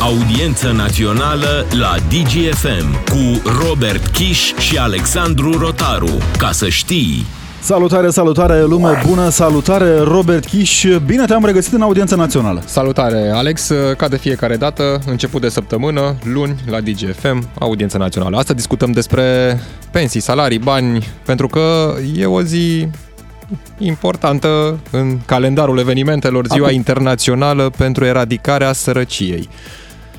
Audiență națională la DGFM cu Robert Kiș și Alexandru Rotaru. Ca să știi... Salutare, salutare, lume bună, salutare, Robert Chiș, bine te-am regăsit în audiența națională. Salutare, Alex, ca de fiecare dată, început de săptămână, luni, la DGFM, audiența națională. Asta discutăm despre pensii, salarii, bani, pentru că e o zi importantă în calendarul evenimentelor, ziua Acum... internațională pentru eradicarea sărăciei.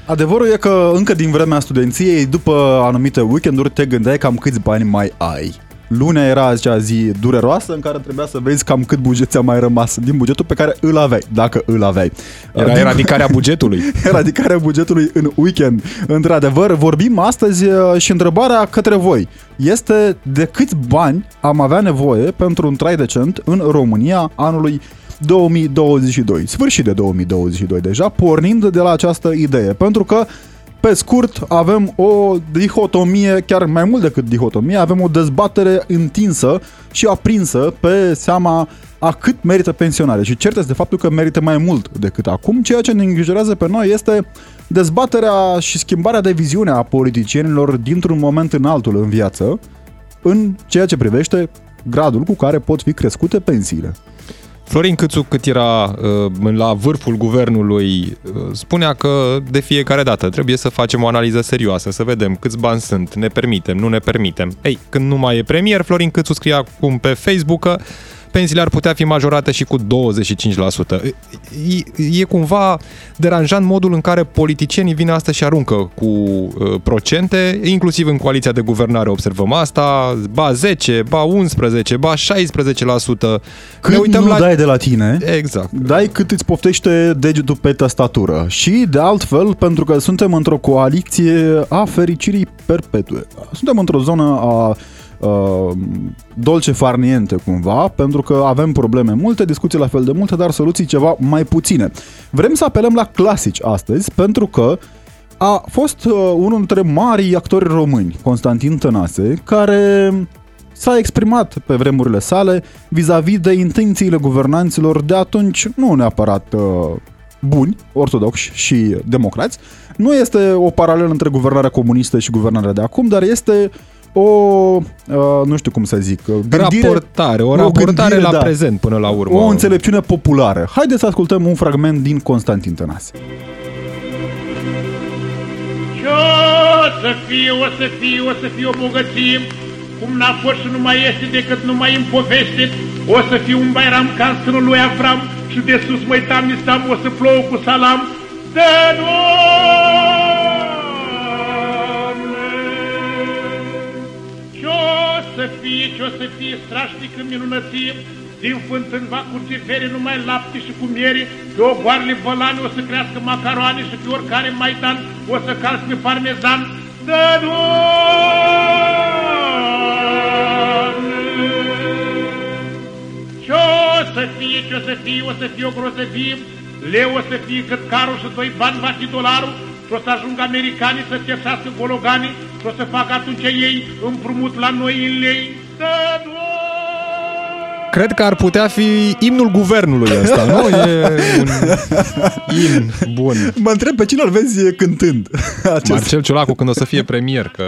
Adevărul e că încă din vremea studenției, după anumite weekenduri, te gândeai cam câți bani mai ai. Lunea era acea zi dureroasă în care trebuia să vezi cam cât buget ți-a mai rămas din bugetul pe care îl aveai, dacă îl aveai. Era din... eradicarea bugetului. eradicarea bugetului în weekend. Într-adevăr, vorbim astăzi uh, și întrebarea către voi este de câți bani am avea nevoie pentru un trai decent în România anului 2022, sfârșit de 2022 deja, pornind de la această idee. Pentru că pe scurt, avem o dihotomie, chiar mai mult decât dihotomie, avem o dezbatere întinsă și aprinsă pe seama a cât merită pensionare și cert de faptul că merită mai mult decât acum. Ceea ce ne îngrijorează pe noi este dezbaterea și schimbarea de viziune a politicienilor dintr-un moment în altul în viață, în ceea ce privește gradul cu care pot fi crescute pensiile. Florin Câțu, cât era uh, la vârful guvernului, uh, spunea că de fiecare dată trebuie să facem o analiză serioasă, să vedem câți bani sunt, ne permitem, nu ne permitem. Ei, când nu mai e premier, Florin Câțu scria acum pe Facebook că pensiile ar putea fi majorate și cu 25%. E, e cumva deranjant modul în care politicienii vin asta și aruncă cu uh, procente, inclusiv în coaliția de guvernare observăm asta, ba 10, ba 11, ba 16%. Cât ne uităm nu la... dai de la tine, exact. dai cât îți poftește degetul pe tastatură. Și de altfel, pentru că suntem într-o coaliție a fericirii perpetue. Suntem într-o zonă a uh, dolce farniente cumva, pentru că avem probleme multe, discuții la fel de multe, dar soluții ceva mai puține. Vrem să apelăm la clasici astăzi, pentru că a fost uh, unul dintre marii actori români, Constantin Tănase, care s-a exprimat pe vremurile sale vis-a-vis de intențiile guvernanților de atunci, nu neapărat uh, buni, ortodoxi și democrați. Nu este o paralelă între guvernarea comunistă și guvernarea de acum, dar este o, uh, nu știu cum să zic, gândire, raportare, o raportare gândire, la da, prezent până la urmă. O înțelepciune populară. Haideți să ascultăm un fragment din Constantin Tănase. Ce o să fie, o să fie, o să fie o bogăție, cum n-a fost și nu mai este decât numai în poveste, o să fie un bairam ca în lui Avram și de sus măitam nistam, o să plouă cu salam, de noi! Să fie, ce o să fie strașnică minunăție, din fântân va curge fere numai lapte și cu miere, pe o goarele bălane o să crească macaroane și pe oricare maidan o să calci pe parmezan. Dă Ce o să fie, ce o să fie, o să fie o grozăvie, leu o să fie cât carul și doi bani va fi dolarul, și o să ajungă americanii să țepsească gologanii și o să facă atunci ei împrumut la noi în lei. Să Cred că ar putea fi imnul guvernului ăsta, nu? E un imn bun. Mă întreb pe cine ar vezi cântând. Acest... Marcel Ciolacu când o să fie premier, că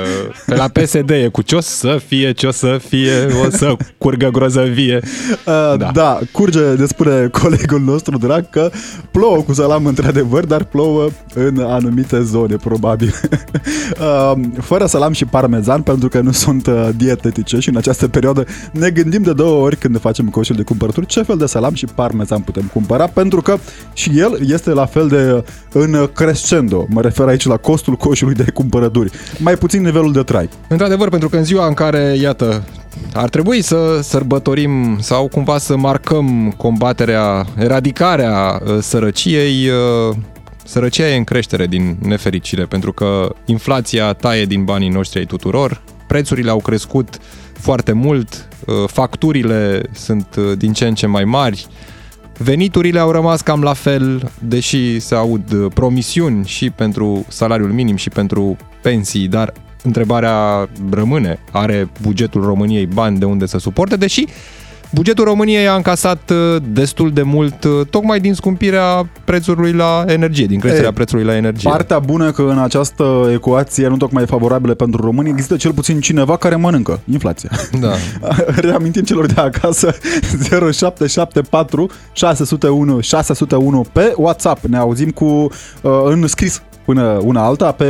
pe la PSD e cu ce o să fie, ce o să fie, o să curgă grozăvie. Uh, da. da, curge, ne spune colegul nostru drag, că plouă cu salam într-adevăr, dar plouă în anumite zone, probabil. Uh, fără salam și parmezan, pentru că nu sunt uh, dietetice și în această perioadă ne gândim de două ori când facem coșul de cumpărături, ce fel de salam și parmezan putem cumpăra, pentru că și el este la fel de în crescendo. Mă refer aici la costul coșului de cumpărături. Mai puțin nivelul de trai. Într-adevăr, pentru că în ziua în care, iată, ar trebui să sărbătorim sau cumva să marcăm combaterea, eradicarea uh, sărăciei, uh, Sărăcia e în creștere din nefericire, pentru că inflația taie din banii noștri ai tuturor, prețurile au crescut foarte mult, uh, facturile sunt uh, din ce în ce mai mari, veniturile au rămas cam la fel, deși se aud uh, promisiuni și pentru salariul minim și pentru pensii, dar întrebarea rămâne, are bugetul României bani de unde să suporte, deși bugetul României a încasat uh, destul de mult, uh, tocmai din scumpirea prețului la energie, din creșterea Ei, prețului la energie. Partea bună că în această ecuație nu tocmai favorabilă pentru români există cel puțin cineva care mănâncă inflația. Da. Reamintim celor de acasă 0774 601 601 pe WhatsApp. Ne auzim cu uh, în scris până una alta pe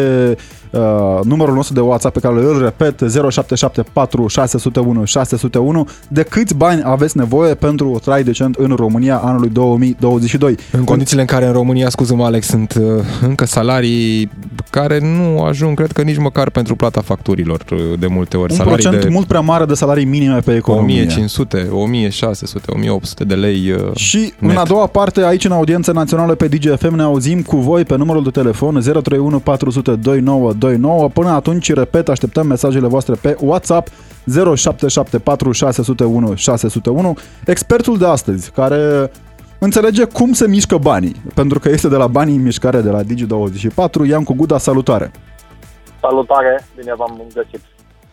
uh, numărul nostru de WhatsApp pe care îl repet 0774 601 601 de câți bani aveți nevoie pentru o trai decent în România anului 2022. În condițiile în care în România, scuză-mă Alex, sunt uh, încă salarii care nu ajung, cred că nici măcar pentru plata facturilor uh, de multe ori. Un salarii procent de mult prea mare de salarii minime pe economie. 1500, 1600, 1800 de lei uh, Și net. în a doua parte, aici în audiența națională pe DGFM, ne auzim cu voi pe numărul de telefon 031 400 2929. Până atunci, repet, așteptăm mesajele voastre pe WhatsApp 0774 601 601. Expertul de astăzi, care înțelege cum se mișcă banii, pentru că este de la banii în mișcare de la Digi24. Ian cu Guda, salutare! Salutare, bine v-am găsit.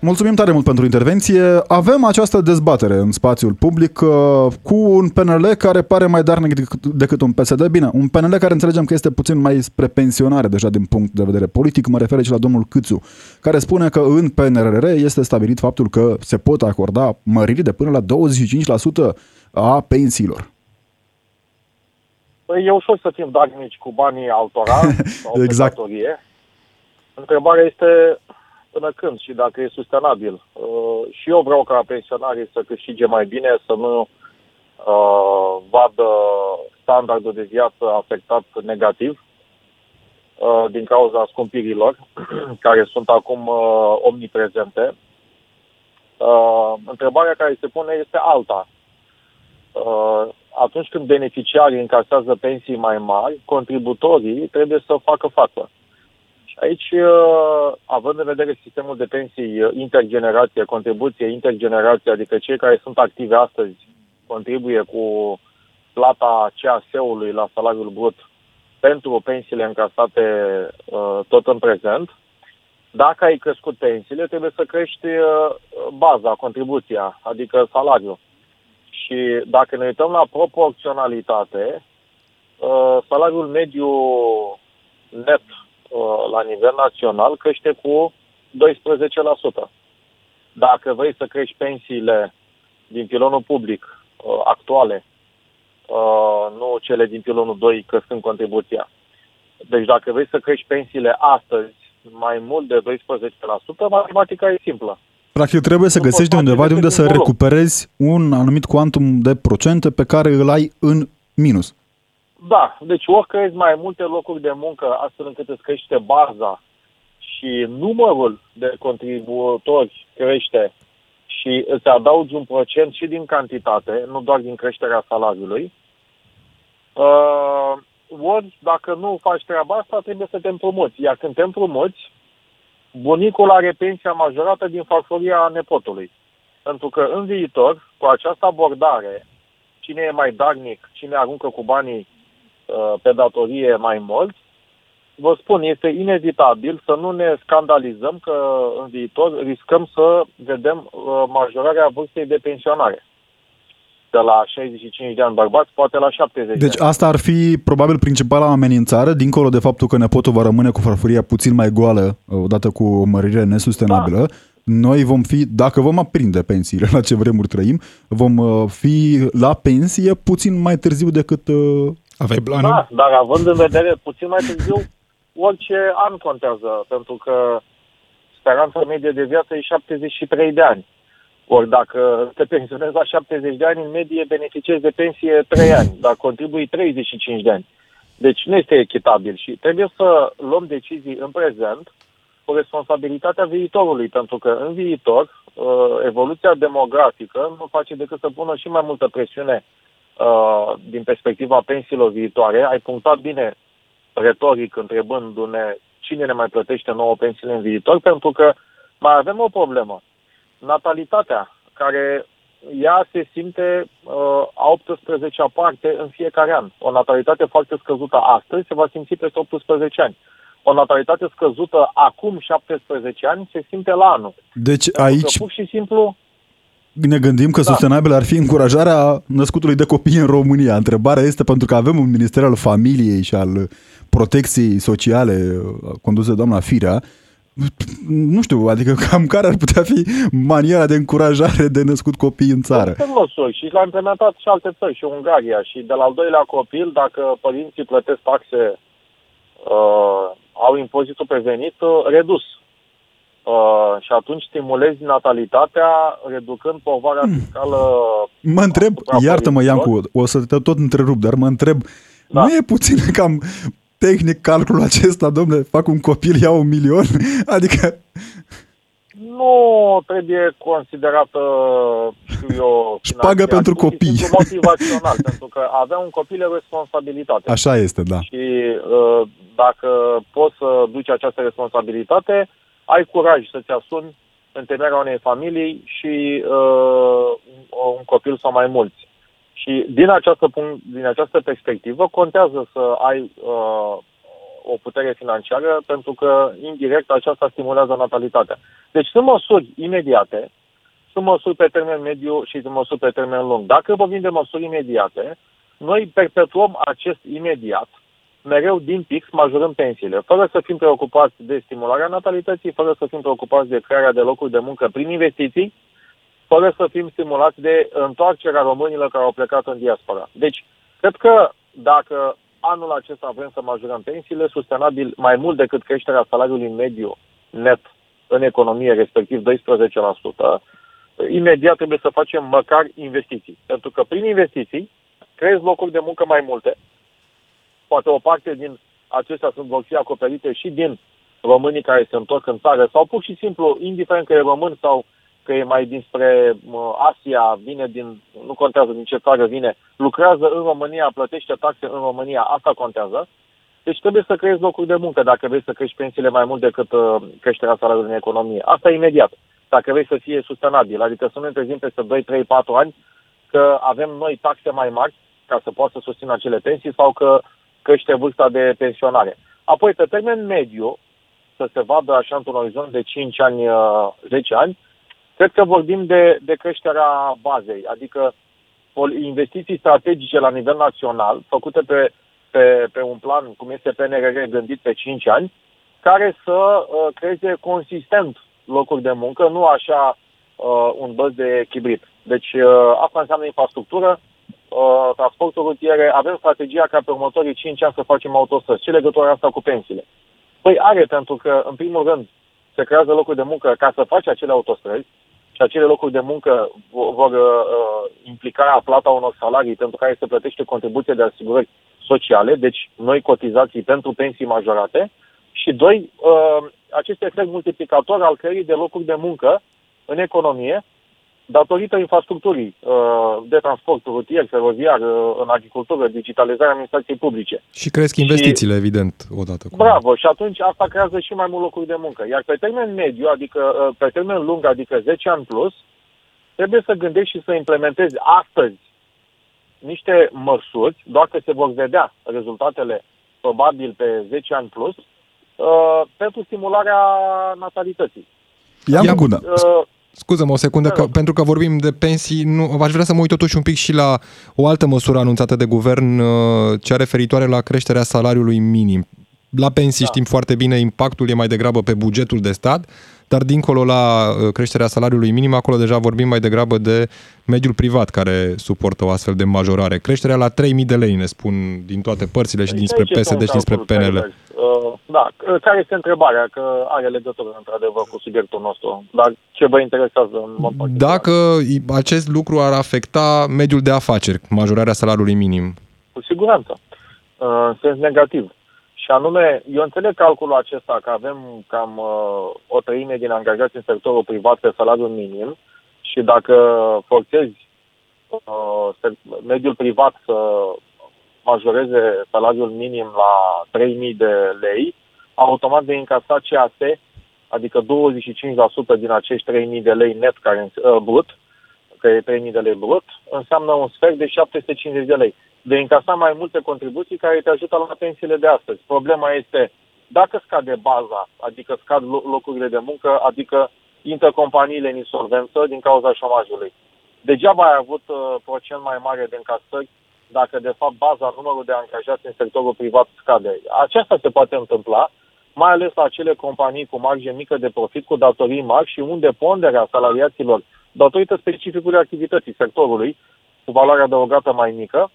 Mulțumim tare mult pentru intervenție. Avem această dezbatere în spațiul public uh, cu un PNL care pare mai darnic decât, decât un PSD. Bine, un PNL care înțelegem că este puțin mai spre pensionare deja din punct de vedere politic. Mă refer și la domnul Câțu, care spune că în PNRR este stabilit faptul că se pot acorda măriri de până la 25% a pensiilor. Păi e ușor să fim darnici cu banii altora sau Exact. pe datorie. Întrebarea este până când și dacă e sustenabil. Uh, și eu vreau ca pensionarii să câștige mai bine, să nu uh, vadă standardul de viață afectat negativ uh, din cauza scumpirilor, care sunt acum uh, omniprezente. Uh, întrebarea care se pune este alta. Uh, atunci când beneficiarii încasează pensii mai mari, contributorii trebuie să facă față. Și aici, uh, având în vedere sistemul de pensii uh, intergenerație, contribuție intergenerație, adică cei care sunt activi astăzi contribuie cu plata CAS-ului la salariul brut pentru pensiile încasate uh, tot în prezent, dacă ai crescut pensiile, trebuie să crești uh, baza, contribuția, adică salariul. Și dacă ne uităm la proporționalitate, uh, salariul mediu net uh, la nivel național crește cu 12%. Dacă vrei să crești pensiile din pilonul public uh, actuale, uh, nu cele din pilonul 2 crescând contribuția. Deci dacă vrei să crești pensiile astăzi mai mult de 12%, matematica e simplă. Practic trebuie să Nu găsești de pot face undeva de unde decât să din volum. recuperezi un anumit cuantum de procente pe care îl ai în minus. Da, deci ori creezi mai multe locuri de muncă astfel încât îți crește baza și numărul de contributori crește și îți adaugi un procent și din cantitate, nu doar din creșterea salariului. Uh, ori, dacă nu faci treaba asta, trebuie să te împrumuți. Iar când te împrumuți, bunicul are pensia majorată din farfuria nepotului. Pentru că în viitor, cu această abordare, cine e mai darnic, cine aruncă cu banii uh, pe datorie mai mult, vă spun, este inevitabil să nu ne scandalizăm că în viitor riscăm să vedem uh, majorarea vârstei de pensionare. De la 65 de ani bărbați, poate la 70 de Deci ani. asta ar fi probabil principala amenințare, dincolo de faptul că nepotul va rămâne cu farfuria puțin mai goală, odată cu o mărire nesustenabilă. Da. Noi vom fi, dacă vom aprinde pensiile la ce vremuri trăim, vom uh, fi la pensie puțin mai târziu decât... uh, Aveai planul? Da, dar având în vedere puțin mai târziu, orice an contează, pentru că speranța medie de viață e 73 de ani. Ori dacă te pensionezi la 70 de ani, în medie beneficiezi de pensie 3 ani, dar contribui 35 de ani. Deci nu este echitabil și trebuie să luăm decizii în prezent cu responsabilitatea viitorului, pentru că în viitor uh, evoluția demografică nu face decât să pună și mai multă presiune uh, din perspectiva pensiilor viitoare. Ai punctat bine retoric întrebându-ne cine ne mai plătește nouă pensiile în viitor, pentru că mai avem o problemă. Natalitatea, care ea se simte uh, a 18 parte în fiecare an. O natalitate foarte scăzută astăzi se va simți peste 18 ani. O natalitate scăzută acum 17 ani se simte la anul. Deci Pentru aici Că pur și simplu ne gândim că da. sustenabil ar fi încurajarea născutului de copii în România. Întrebarea este pentru că avem un minister al familiei și al protecției sociale uh, condus de doamna Firea, nu știu, adică cam care ar putea fi maniera de încurajare de născut copii în țară? Sunt măsuri și l-a implementat și alte țări, și Ungaria. Și de la al doilea copil, dacă părinții plătesc taxe, uh, au impozitul pe venit uh, redus. Uh, și atunci stimulezi natalitatea reducând povara hmm. fiscală. Mă întreb, iartă-mă Iancu, o să te tot întrerup, dar mă întreb, da. nu e puțin cam tehnic calculul acesta, domnule, fac un copil, iau un milion? Adică... Nu trebuie considerată, știu eu, Șpagă pentru copii. motivațional, pentru că avea un copil e responsabilitate. Așa este, da. Și uh, dacă poți să duci această responsabilitate, ai curaj să-ți asumi întemeierea unei familii și uh, un copil sau mai mulți. Și din această, punct, din această perspectivă contează să ai uh, o putere financiară pentru că indirect aceasta stimulează natalitatea. Deci sunt măsuri imediate, sunt măsuri pe termen mediu și sunt măsuri pe termen lung. Dacă vorbim de măsuri imediate, noi perpetuăm acest imediat mereu din pix majorăm pensiile, fără să fim preocupați de stimularea natalității, fără să fim preocupați de crearea de locuri de muncă prin investiții, fără să fim stimulați de întoarcerea românilor care au plecat în diaspora. Deci, cred că dacă anul acesta vrem să majorăm pensiile, sustenabil mai mult decât creșterea salariului mediu net în economie, respectiv 12%, imediat trebuie să facem măcar investiții. Pentru că prin investiții creezi locuri de muncă mai multe, poate o parte din acestea sunt vor fi acoperite și din românii care se întorc în țară sau pur și simplu, indiferent că e român sau că e mai dinspre Asia, vine din, nu contează din ce țară vine, lucrează în România, plătește taxe în România, asta contează. Deci trebuie să creezi locuri de muncă dacă vrei să crești pensiile mai mult decât uh, creșterea salariului în economie. Asta imediat. Dacă vrei să fie sustenabil, adică să nu ne trezim peste 2, 3, 4 ani că avem noi taxe mai mari ca să poată să susțină acele pensii sau că crește vârsta de pensionare. Apoi, pe termen mediu, să se vadă așa într-un orizont de 5 ani, 10 uh, ani, Cred că vorbim de, de creșterea bazei, adică investiții strategice la nivel național, făcute pe, pe, pe un plan, cum este PNRR, gândit pe 5 ani, care să uh, creeze consistent locuri de muncă, nu așa uh, un băz de chibrit. Deci uh, asta înseamnă infrastructură, uh, transportul rutiere, avem strategia ca pe următorii 5 ani să facem autostrăzi. Ce legătură asta cu pensiile? Păi are, pentru că, în primul rând, se creează locuri de muncă ca să faci acele autostrăzi, și acele locuri de muncă vor uh, implica plata unor salarii pentru care se plătește contribuție de asigurări sociale, deci noi cotizații pentru pensii majorate, și doi, uh, acest efect multiplicator al creării de locuri de muncă în economie, datorită infrastructurii uh, de transport rutier, feroviar, uh, în agricultură, digitalizarea administrației publice. Și cresc investițiile, și, evident, odată cu... Bravo, și atunci asta creează și mai mult locuri de muncă. Iar pe termen mediu, adică uh, pe termen lung, adică 10 ani plus, trebuie să gândești și să implementezi astăzi niște măsuri, doar că se vor vedea rezultatele probabil pe 10 ani plus, pentru stimularea natalității. Ia Guna. Uh, Scuză-mă o secundă, că, pentru că vorbim de pensii, nu, aș vrea să mă uit totuși un pic și la o altă măsură anunțată de guvern, uh, cea referitoare la creșterea salariului minim. La pensii da. știm foarte bine, impactul e mai degrabă pe bugetul de stat, dar dincolo la uh, creșterea salariului minim, acolo deja vorbim mai degrabă de mediul privat care suportă o astfel de majorare. Creșterea la 3.000 de lei, ne spun din toate părțile și dinspre PSD și dinspre PNL. Uh, da, care este întrebarea? Că are legătură, într-adevăr, cu subiectul nostru. Dar ce vă interesează în mod Dacă acest lucru ar afecta mediul de afaceri, majorarea salariului minim? Cu siguranță. Uh, în sens negativ. Și anume, eu înțeleg calculul acesta că avem cam uh, o treime din angajați în sectorul privat pe salariul minim și dacă forțezi uh, mediul privat să majoreze salariul minim la 3.000 de lei, automat de încasat CAS, adică 25% din acești 3.000 de lei net care, uh, brut, că e 3.000 de lei brut, înseamnă un sfert de 750 de lei. De încasa mai multe contribuții care te ajută la pensiile de astăzi. Problema este dacă scade baza, adică scad locurile de muncă, adică intră companiile în insolvență din cauza șomajului. Degeaba ai avut uh, procent mai mare de încasări dacă de fapt baza numărul de angajați în sectorul privat scade. Aceasta se poate întâmpla, mai ales la acele companii cu marge mică de profit, cu datorii mari și unde ponderea salariaților, datorită specificului activității sectorului, cu valoare adăugată mai mică,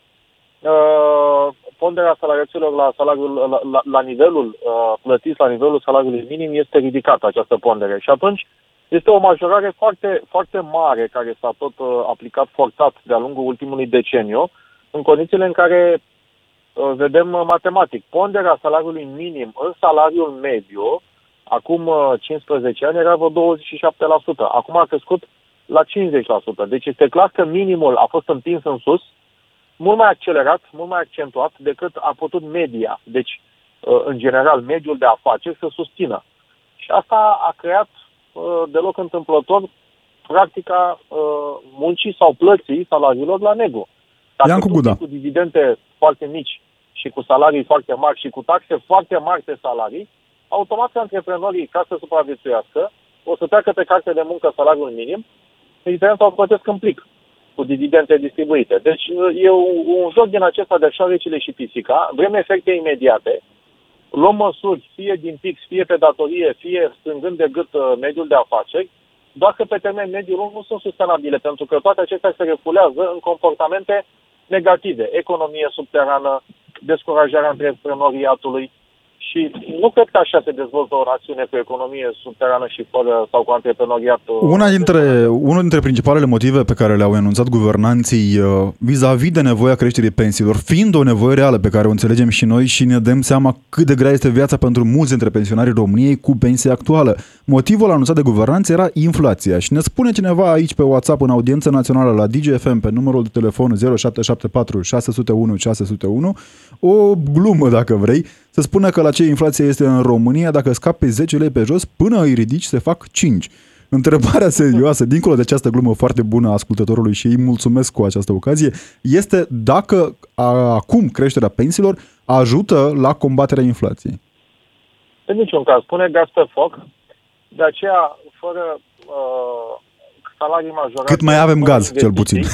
uh, ponderea salariaților la, salariul, la, la, la nivelul uh, plătit, la nivelul salariului minim, este ridicată această pondere. Și atunci este o majorare foarte, foarte mare care s-a tot uh, aplicat forțat de-a lungul ultimului deceniu, în condițiile în care uh, vedem uh, matematic. Ponderea salariului minim în salariul mediu, acum uh, 15 ani, era vreo 27%. Acum a crescut la 50%. Deci este clar că minimul a fost împins în sus, mult mai accelerat, mult mai accentuat decât a putut media. Deci, uh, în general, mediul de afaceri să susțină. Și asta a creat uh, deloc întâmplător practica uh, muncii sau plății salariilor la negru. Dacă Iancu Guda. cu dividende foarte mici și cu salarii foarte mari și cu taxe foarte mari pe salarii, automat antreprenorii, ca să supraviețuiască, o să treacă pe carte de muncă salariul minim, diferența o plătesc în plic cu dividende distribuite. Deci e un, un joc din acesta de șoarecile și pisica, vrem efecte imediate, luăm măsuri fie din pix, fie pe datorie, fie strângând de gât uh, mediul de afaceri, doar că pe termen mediu lung nu sunt sustenabile, pentru că toate acestea se refulează în comportamente negative, economie subterană, descurajarea antreprenoriatului, și nu cred că așa se dezvoltă o națiune cu economie subterană și fără sau cu antreprenoriat. Una dintre, unul dintre principalele motive pe care le-au enunțat guvernanții uh, vis-a-vis de nevoia creșterii pensiilor, fiind o nevoie reală pe care o înțelegem și noi și ne dăm seama cât de grea este viața pentru mulți dintre pensionarii României cu pensie actuală. Motivul anunțat de guvernanți era inflația și ne spune cineva aici pe WhatsApp în audiență națională la DGFM pe numărul de telefon 0774 601 601 o glumă dacă vrei, să spună că la ce inflație este în România, dacă scapi pe 10 lei pe jos, până îi ridici se fac 5. Întrebarea serioasă, dincolo de această glumă foarte bună a ascultătorului și îi mulțumesc cu această ocazie, este dacă a, acum creșterea pensiilor ajută la combaterea inflației. În niciun caz. Pune gaz pe foc. De aceea, fără uh, salarii majorate... Cât mai avem gaz, cel puțin.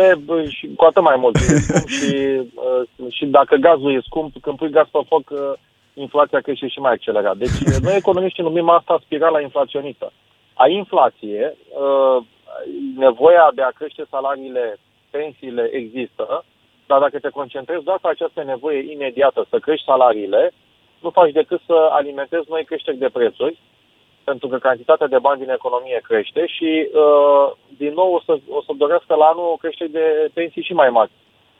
E, bă, și cu atât mai mult. E scump și, uh, și dacă gazul e scump, când pui gaz pe foc, uh, inflația crește și mai accelerat. Deci noi economiștii numim asta spirala inflaționistă. A inflație, uh, nevoia de a crește salariile, pensiile există, dar dacă te concentrezi doar pe această nevoie imediată să crești salariile, nu faci decât să alimentezi noi creșteri de prețuri, pentru că cantitatea de bani din economie crește și, uh, din nou, o să, o să dorească la anul o creștere de pensii și mai mari.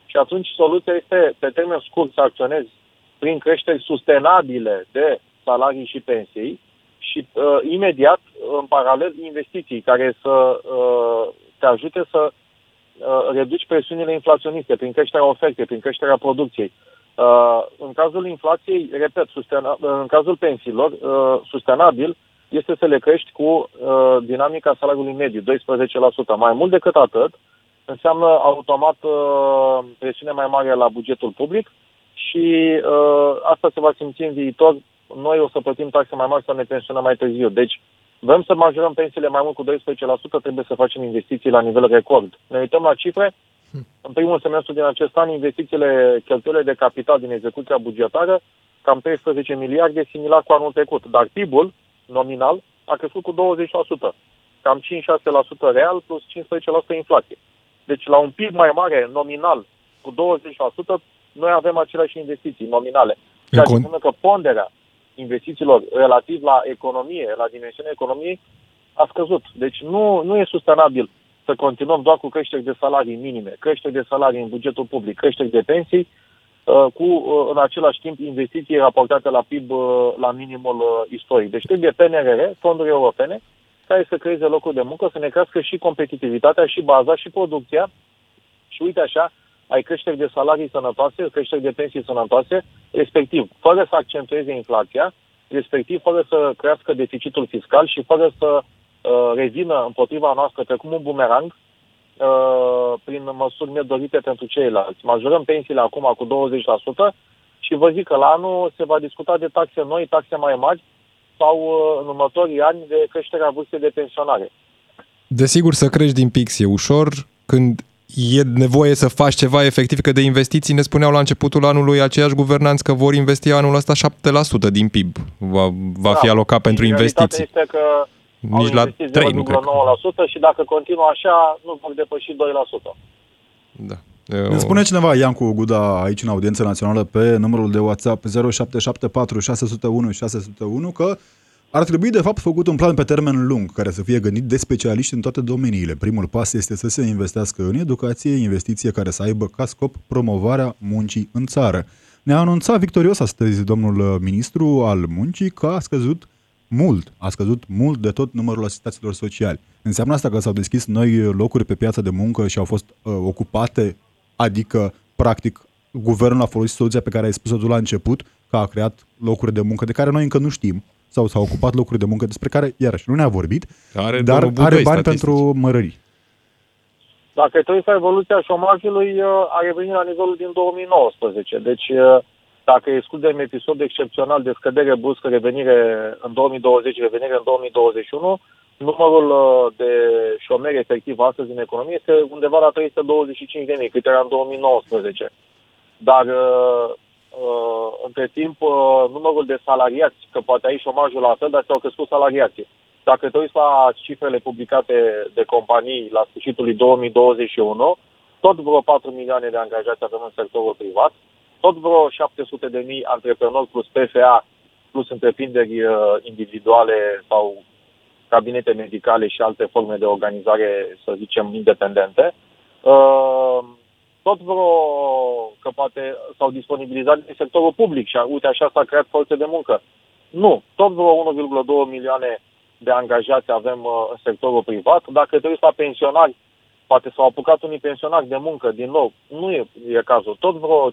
Și atunci soluția este, pe termen scurt, să acționezi prin creșteri sustenabile de salarii și pensii și, uh, imediat, în paralel, investiții care să uh, te ajute să uh, reduci presiunile inflaționiste prin creșterea ofertei, prin creșterea producției. Uh, în cazul inflației, repet, sustena- în cazul pensiilor, uh, sustenabil, este să le crești cu uh, dinamica salariului mediu, 12%. Mai mult decât atât, înseamnă automat uh, presiune mai mare la bugetul public și uh, asta se va simți în viitor. Noi o să plătim taxe mai mari să ne pensionăm mai târziu. Deci, vrem să majorăm pensiile mai mult cu 12%, trebuie să facem investiții la nivel record. Ne uităm la cifre. În primul semestru din acest an, investițiile, cheltuielile de capital din execuția bugetară, cam 13 miliarde, similar cu anul trecut. Dar PIB-ul, nominal a crescut cu 20%. Cam 5-6% real plus 15% inflație. Deci la un PIB mai mare nominal cu 20%, noi avem aceleași investiții nominale. Ceea ce înseamnă că ponderea investițiilor relativ la economie, la dimensiunea economiei, a scăzut. Deci nu, nu e sustenabil să continuăm doar cu creșteri de salarii minime, creșteri de salarii în bugetul public, creșteri de pensii, Uh, cu, uh, în același timp, investiții raportate la PIB uh, la minimul istoric. Deci trebuie PNRR, fonduri europene, care să creeze locuri de muncă, să ne crească și competitivitatea, și baza, și producția. Și uite așa, ai creșteri de salarii sănătoase, creșteri de pensii sănătoase, respectiv, fără să accentueze inflația, respectiv fără să crească deficitul fiscal și fără să uh, revină împotriva noastră precum un bumerang Uh, prin măsuri nedorite pentru ceilalți. Majorăm pensiile acum cu 20% și vă zic că la anul se va discuta de taxe noi, taxe mai mari sau uh, în următorii ani de creșterea vârstei de pensionare. Desigur, să crești din pix e ușor. Când e nevoie să faci ceva efectiv, că de investiții ne spuneau la începutul anului aceiași guvernanți că vor investi anul ăsta 7% din PIB. Va, va fi Da. alocat pentru Și realitatea investiții. este că au Nici la investit 3 nu cred. 0,9% și dacă continuă așa, nu vor depăși 2%. Da. Ne spune cineva, Iancu Guda, aici în audiența națională, pe numărul de WhatsApp 0774 601 601, că ar trebui, de fapt, făcut un plan pe termen lung, care să fie gândit de specialiști în toate domeniile. Primul pas este să se investească în educație, investiție care să aibă ca scop promovarea muncii în țară. Ne-a anunțat victorios astăzi domnul uh, ministru al muncii că a scăzut mult, a scăzut mult de tot numărul asistaților sociali. Înseamnă asta că s-au deschis noi locuri pe piața de muncă și au fost uh, ocupate, adică, practic, guvernul a folosit soluția pe care ai spus-o tu la început, că a creat locuri de muncă de care noi încă nu știm, sau s-au ocupat locuri de muncă despre care, iarăși, nu ne-a vorbit, Are dar domnul Budăi are bani statistici. pentru mărării. Dacă te uiți la evoluția șomajului, uh, a revenit la nivelul din 2019. Deci, uh, dacă excludem episod excepțional de scădere bruscă, revenire în 2020, revenire în 2021, numărul uh, de șomeri efectiv astăzi în economie este undeva la 325 de mii, cât era în 2019. Dar uh, uh, între timp uh, numărul de salariați, că poate aici șomajul la fel, dar s-au crescut salariații. Dacă te uiți la cifrele publicate de companii la sfârșitul lui 2021, tot vreo 4 milioane de angajați avem în sectorul privat, tot vreo 700 de mii antreprenori plus PFA, plus întreprinderi uh, individuale sau cabinete medicale și alte forme de organizare, să zicem, independente. Uh, tot vreo, că poate s-au disponibilizat din sectorul public și a- uite așa s-a creat forțe de muncă. Nu, tot vreo 1,2 milioane de angajați avem uh, în sectorul privat. Dacă te uiți la pensionari, poate s-au apucat unii pensionari de muncă, din nou, nu e, e cazul. Tot vreo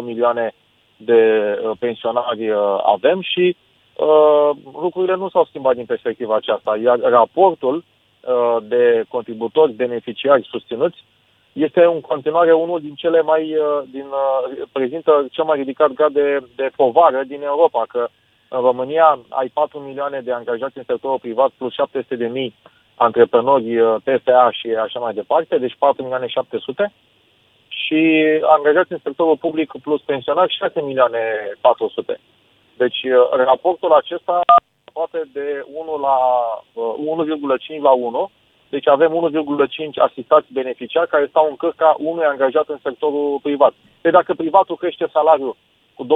5,2 milioane de uh, pensionari uh, avem și uh, lucrurile nu s-au schimbat din perspectiva aceasta. Iar raportul uh, de contributori beneficiari susținuți este în continuare unul din cele mai, uh, din, uh, prezintă cel mai ridicat grad de, de povară din Europa, că în România ai 4 milioane de angajați în sectorul privat plus 700 de mii antreprenori uh, PFA și așa mai departe, deci 4 milioane 700 și angajați în sectorul public plus pensionari 6 milioane 400. Deci uh, raportul acesta poate de 1 la uh, 1,5 la 1, deci avem 1,5 asistați beneficiari care stau în cărca unui angajat în sectorul privat. Deci dacă privatul crește salariul cu 12%,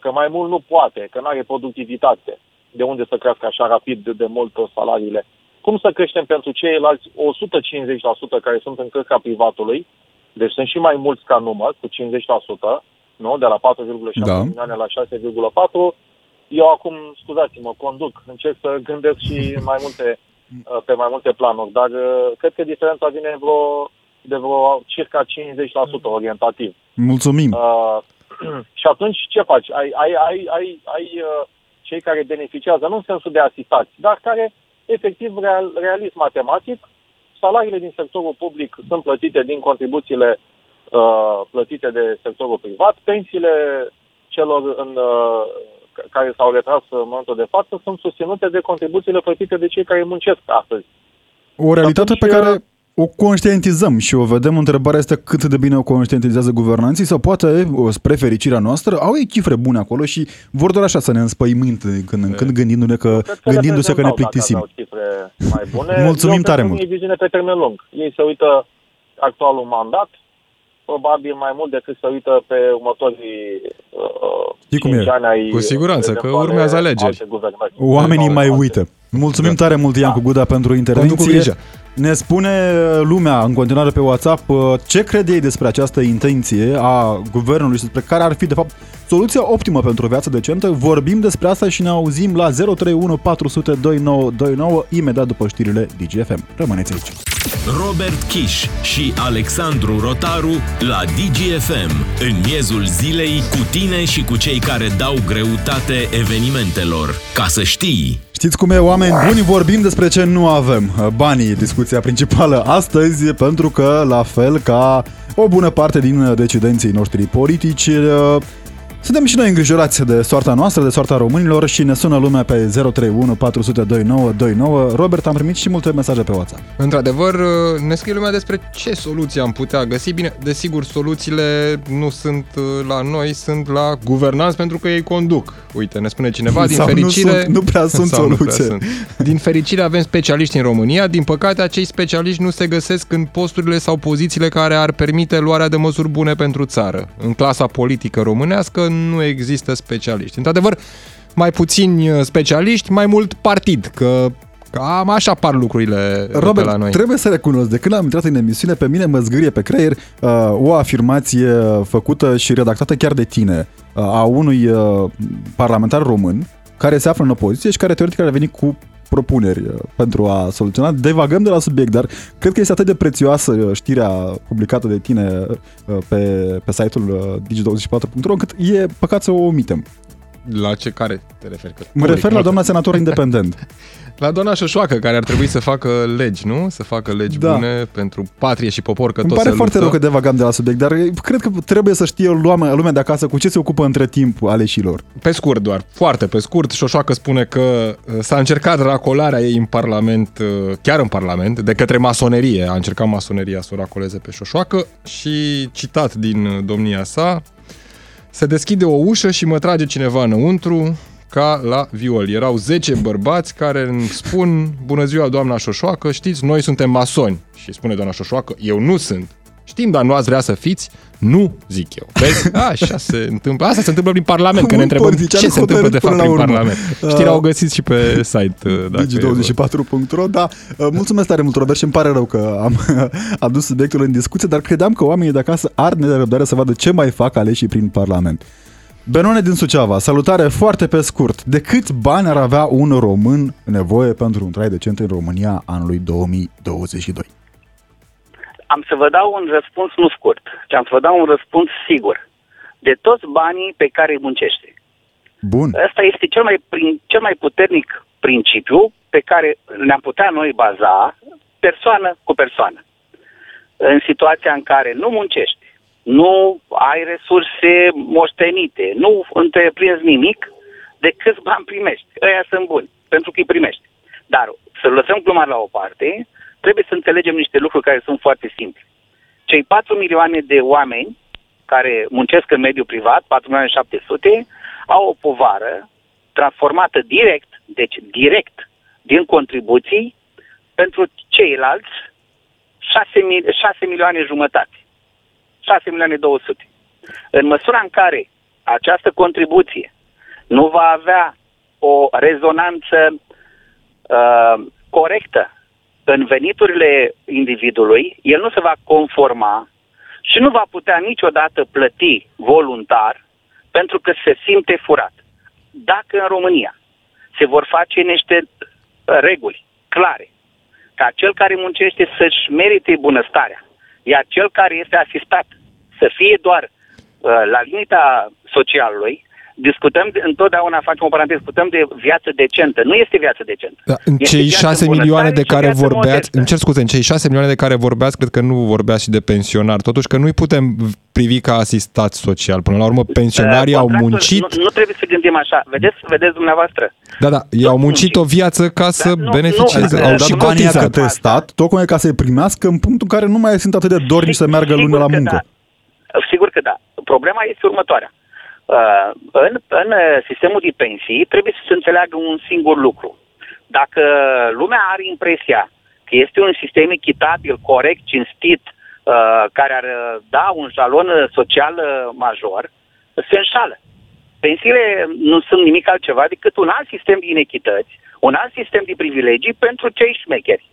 că mai mult nu poate, că nu are productivitate, de unde să crească așa rapid de, de mult salariile, cum să creștem pentru ceilalți 150% care sunt în cărca privatului, deci sunt și mai mulți ca număr, cu 50%, nu? de la 4,7 Da. milioane la 6,4, eu acum, scuzați-mă, conduc, încerc să gândesc și mai multe, uh, pe mai multe planuri, dar uh, cred că diferența vine vreo, de vreo circa 50% orientativ. Mulțumim! Uh, și atunci ce faci? Ai, ai, ai, ai, ai uh, cei care beneficiază, nu în sensul de asistați, dar care, efectiv, real, realist matematic, salariile din sectorul public sunt plătite din contribuțiile uh, plătite de sectorul privat, pensiile celor în, uh, ca- care s-au retras în momentul de față sunt susținute de contribuțiile plătite de cei care muncesc astăzi. O realitate atunci, pe care uh, o conștientizăm și o vedem. Întrebarea este cât de bine o conștientizează guvernanții sau poate, o, spre fericirea noastră, au ei cifre bune acolo și vor doar așa să ne înspăimânt din când în când gândindu-ne că, Cred că gândindu-se că ne reprezentau dacă plictisim. aveau cifre mai bune. Mulțumim Eu tare cred că mult. E viziune pe termen lung. Ei se uită actualul mandat, probabil mai mult decât se uită pe următorii uh, Știi cum cinci e? ani ai Cu siguranță, că eventuale urmează alegeri. alte guvernări. Oamenii mai Alte- uită. Mulțumim Da. tare mult, Iancu Guda, pentru Conduc cu intervenție. Grijă. Ne spune lumea în continuare pe WhatsApp uh, ce crede ei despre această intenție a guvernului și despre care ar fi, de fapt, soluția optimă pentru o viață decentă. Vorbim despre asta și ne auzim la 031 400 2929 imediat după știrile DGFM. Rămâneți aici. Robert Kiș și Alexandru Rotaru la DGFM, în miezul zilei, cu tine și cu cei care dau greutate evenimentelor. Ca să știi! Știți cum e, oameni buni, vorbim despre ce nu avem. Banii e discuția principală astăzi, pentru că, la fel ca o bună parte din decidenții noștri politici, Suntem și noi îngrijorați de soarta noastră, de soarta românilor și ne sună lumea pe 031 400 2929. Robert, am primit și multe mesaje pe WhatsApp. Într-adevăr, ne scrie lumea despre ce soluții am putea găsi. Bine, desigur, soluțiile nu sunt uh, la noi, sunt la guvernanți pentru că ei conduc. Uite, ne spune cineva, din Sau fericire... Nu, sunt, nu prea sunt sau nu prea soluție. sunt. Din fericire avem specialiști în România, din păcate acei specialiști nu se găsesc în posturile sau pozițiile care ar permite luarea de măsuri bune pentru țară. În clasa politică românească nu există specialiști. Într-adevăr, mai puțini uh, specialiști, mai mult partid, că cam așa par lucrurile uh, Robert, pe la noi. trebuie să recunosc, de când am intrat în emisiune, pe mine mă zgârie pe creier uh, o afirmație făcută și redactată chiar de tine, uh, a unui uh, parlamentar român care se află în opoziție și care teoretic ar veni cu propuneri uh, pentru a soluționa. Devagăm de la subiect, dar cred că este atât de prețioasă uh, știrea publicată de tine uh, pe, pe site-ul uh, digi24.ro încât e păcat să o omitem. La ce care te referi? Că Mă refer la doamna senator independent. La doamna Șoșoacă, care ar trebui să facă legi, nu? Să facă legi Da. bune pentru patrie și popor, că Îmi tot pare se foarte luptă. rău că devagam de la subiect, dar cred că trebuie să știe lumea, lumea de acasă cu ce se ocupă între timp aleșilor. Pe scurt doar, foarte pe scurt, Șoșoacă spune că uh, s-a încercat racolarea ei în Parlament, uh, chiar în Parlament, de către masonerie. A încercat masoneria să o racoleze pe Șoșoacă și, citat din uh, domnia sa, se deschide o ușă și mă trage cineva înăuntru ca la viol. Erau 10 bărbați care îmi spun Bună ziua, doamna Șoșoacă, știți, noi suntem masoni. Și spune doamna Șoșoacă, eu nu sunt. Știm, dar nu ați vrea să fiți? Nu, zic eu. Vezi? Așa se întâmplă. Asta se întâmplă prin Parlament, că Un ne întrebăm politician ce se întâmplă de hotărât fapt până prin la urmă. Parlament. Știrea au găsit și pe site. uh, Dacă e vorba. Digi24.ro, da. Uh, Mulțumesc tare mult, Robert, și îmi pare rău că am adus subiectul în discuție, dar credeam că oamenii de acasă ar nerăbdare să vadă ce mai fac aleșii prin Parlament. Benone din Suceava, salutare foarte pe scurt. De câți bani ar avea un român nevoie pentru un trai decent în România anului 2022? Am să vă dau un răspuns nu scurt, ci am să vă dau un răspuns sigur. De toți banii pe care îi muncește. Bun. Ăsta este cel mai, prin, cel mai puternic principiu pe care ne-am putea noi baza persoană cu persoană. În situația în care nu muncești, nu ai resurse moștenite, nu întreprinzi nimic, de câți bani primești. Ăia sunt buni, pentru că îi primești. Dar să lăsăm gluma la o parte, trebuie să înțelegem niște lucruri care sunt foarte simple. Cei 4 milioane de oameni care muncesc în mediul privat, 4 milioane 700, au o povară transformată direct, deci direct, din contribuții pentru ceilalți 6, mil- 6 milioane jumătate. 6 milioane 200. În măsura în care această contribuție nu va avea o rezonanță uh, corectă în veniturile individului, el nu se va conforma și nu va putea niciodată plăti voluntar pentru că se simte furat. Dacă în România se vor face niște uh, reguli clare, ca cel care muncește să-și merite bunăstarea, iar cel care este asistat să fie doar uh, la limita socialului, discutăm, de, întotdeauna facem o paranteză, discutăm de viață decentă. Nu este viață decentă. Da, în Este cei viață 6 în milioane de bunăstare și care viață vorbeați, modestă. îmi cer scuze, în cei 6 milioane de care vorbeați, cred că nu vorbeați și de pensionari. Totuși că nu-i putem privi ca asistați social. Până la urmă, pensionarii Uh, au contractul- muncit, Nu, nu trebuie să gândim așa. Vedeți, vedeți dumneavoastră. da, da, i-au tot muncit muncit. o viață ca să Dar nu- beneficieze. nu, au uh, și dat banii cotizat. către stat, tocmai ca să-i primească în punctul în care nu mai sunt atât de dornici să meargă Sigur lună la că muncă. Da. Sigur că da. Problema este următoarea. Uh, în, în uh, sistemul de pensii trebuie să se înțeleagă un singur lucru. Dacă lumea are impresia că este un sistem echitabil, corect, cinstit, uh, care ar uh, da un jalon uh, social uh, major, se înșală. Pensiile nu sunt nimic altceva decât un alt sistem de inechități, un alt sistem de privilegii pentru cei șmecheri.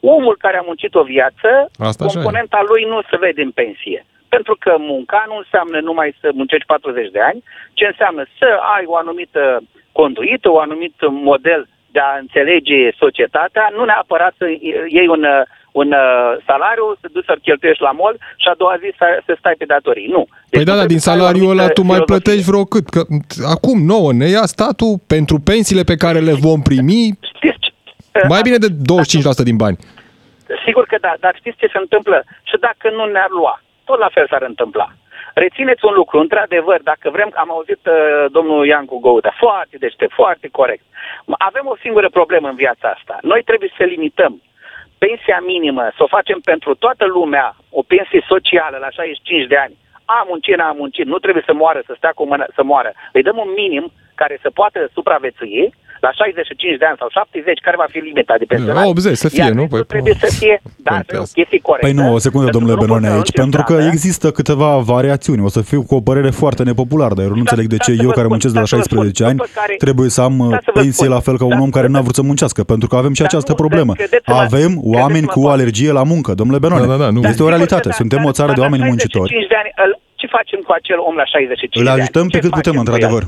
Omul care a muncit o viață, Asta așa e. componenta lui nu se vede în pensie. Pentru că munca nu înseamnă numai să muncești 40 de ani, ci înseamnă să ai o anumită conduită, un anumit model de a înțelege societatea, nu neapărat să iei un, un uh, salariu, să duci să-l cheltuiești la mol și a doua zi să, să stai pe datorii. Nu. Păi Deci da, dar trebuie din să ai o salariul ăla anumită tu mai filozofie. plătești vreo cât? Că acum nouă ne ia statul pentru pensiile pe care le vom primi Știți ce? mai bine de 25% din bani. Sigur că da, dar știți ce se întâmplă? Și dacă nu ne-ar lua, tot la fel s-ar întâmpla. Rețineți un lucru, într-adevăr, dacă vrem, am auzit uh, domnul Iancu Gouda, foarte deștept, foarte corect. Avem o singură problemă în viața asta. Noi trebuie să limităm pensia minimă, să o facem pentru toată lumea, o pensie socială la 65 de ani. A muncit, n-a muncit, nu trebuie să moară, să stea cu mână, să moară. Îi dăm un minim care să poată supraviețui la 65 de ani sau 70, care va fi limita de pensionare. La 80 să fie, Iar nu? Păi, trebuie să fie, da, să o chestie corectă. Păi nu, o secundă, domnule Benone, aici, pentru că da? există câteva variațiuni. O să fiu cu o părere foarte nepopulară, dar eu nu Da, înțeleg de da, ce să eu vă care spun, muncesc de la da, să vă 16 spun, ani după care- trebuie să am Da, să vă pensie spun. la fel ca un Da, om care să n-a vă- vrut să muncească, pentru că avem și Dar această nu, problemă. credeți-mă, Avem oameni cu credeți-mă, alergie la muncă, domnule Benone. Da, da, da, nu. Este o realitate. Suntem o țară de oameni muncitori. De ani, îl- ce facem cu acel om la 65 Îl de ani? ajutăm pe Ce cât putem, facem cu într-adevăr.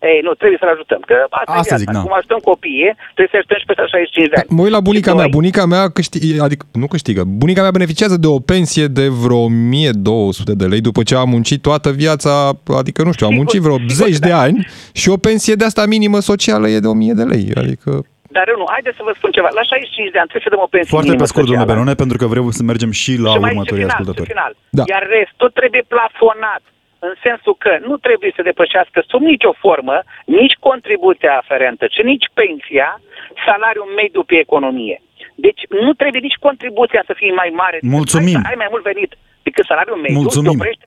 El? Ei, nu, trebuie să-l ajutăm. Că asta, Asta e viața. zic, da. Cum ajutăm copiii, trebuie să ajutăm și pe 65 de ani. Mă uit la bunica Și mea. noi- Bunica mea câștigă, adică nu câștigă. Bunica mea beneficiază de o pensie de vreo 1200 de lei după ce a muncit toată viața, adică nu știu, a Sigur, muncit vreo sigur, 10 de da. ani și o pensie de asta minimă socială e de 1000 de lei. Adică Dar nu, haideți să vă spun ceva. La 65 de ani trebuie să dăm o pensie Foarte minimă pe scurt, domnule socială. Benone, pentru că vreau să mergem și la și mai următorii și final, ascultători. Și final. Da. Iar restul trebuie plafonat în sensul că nu trebuie să depășească sub nicio formă nici contribuția aferentă, ci nici pensia, salariul mediu pe economie. Deci nu trebuie nici contribuția să fie mai mare. Mulțumim. Ai, să ai mai mult venit decât salariul mediu. Mulțumim. te oprești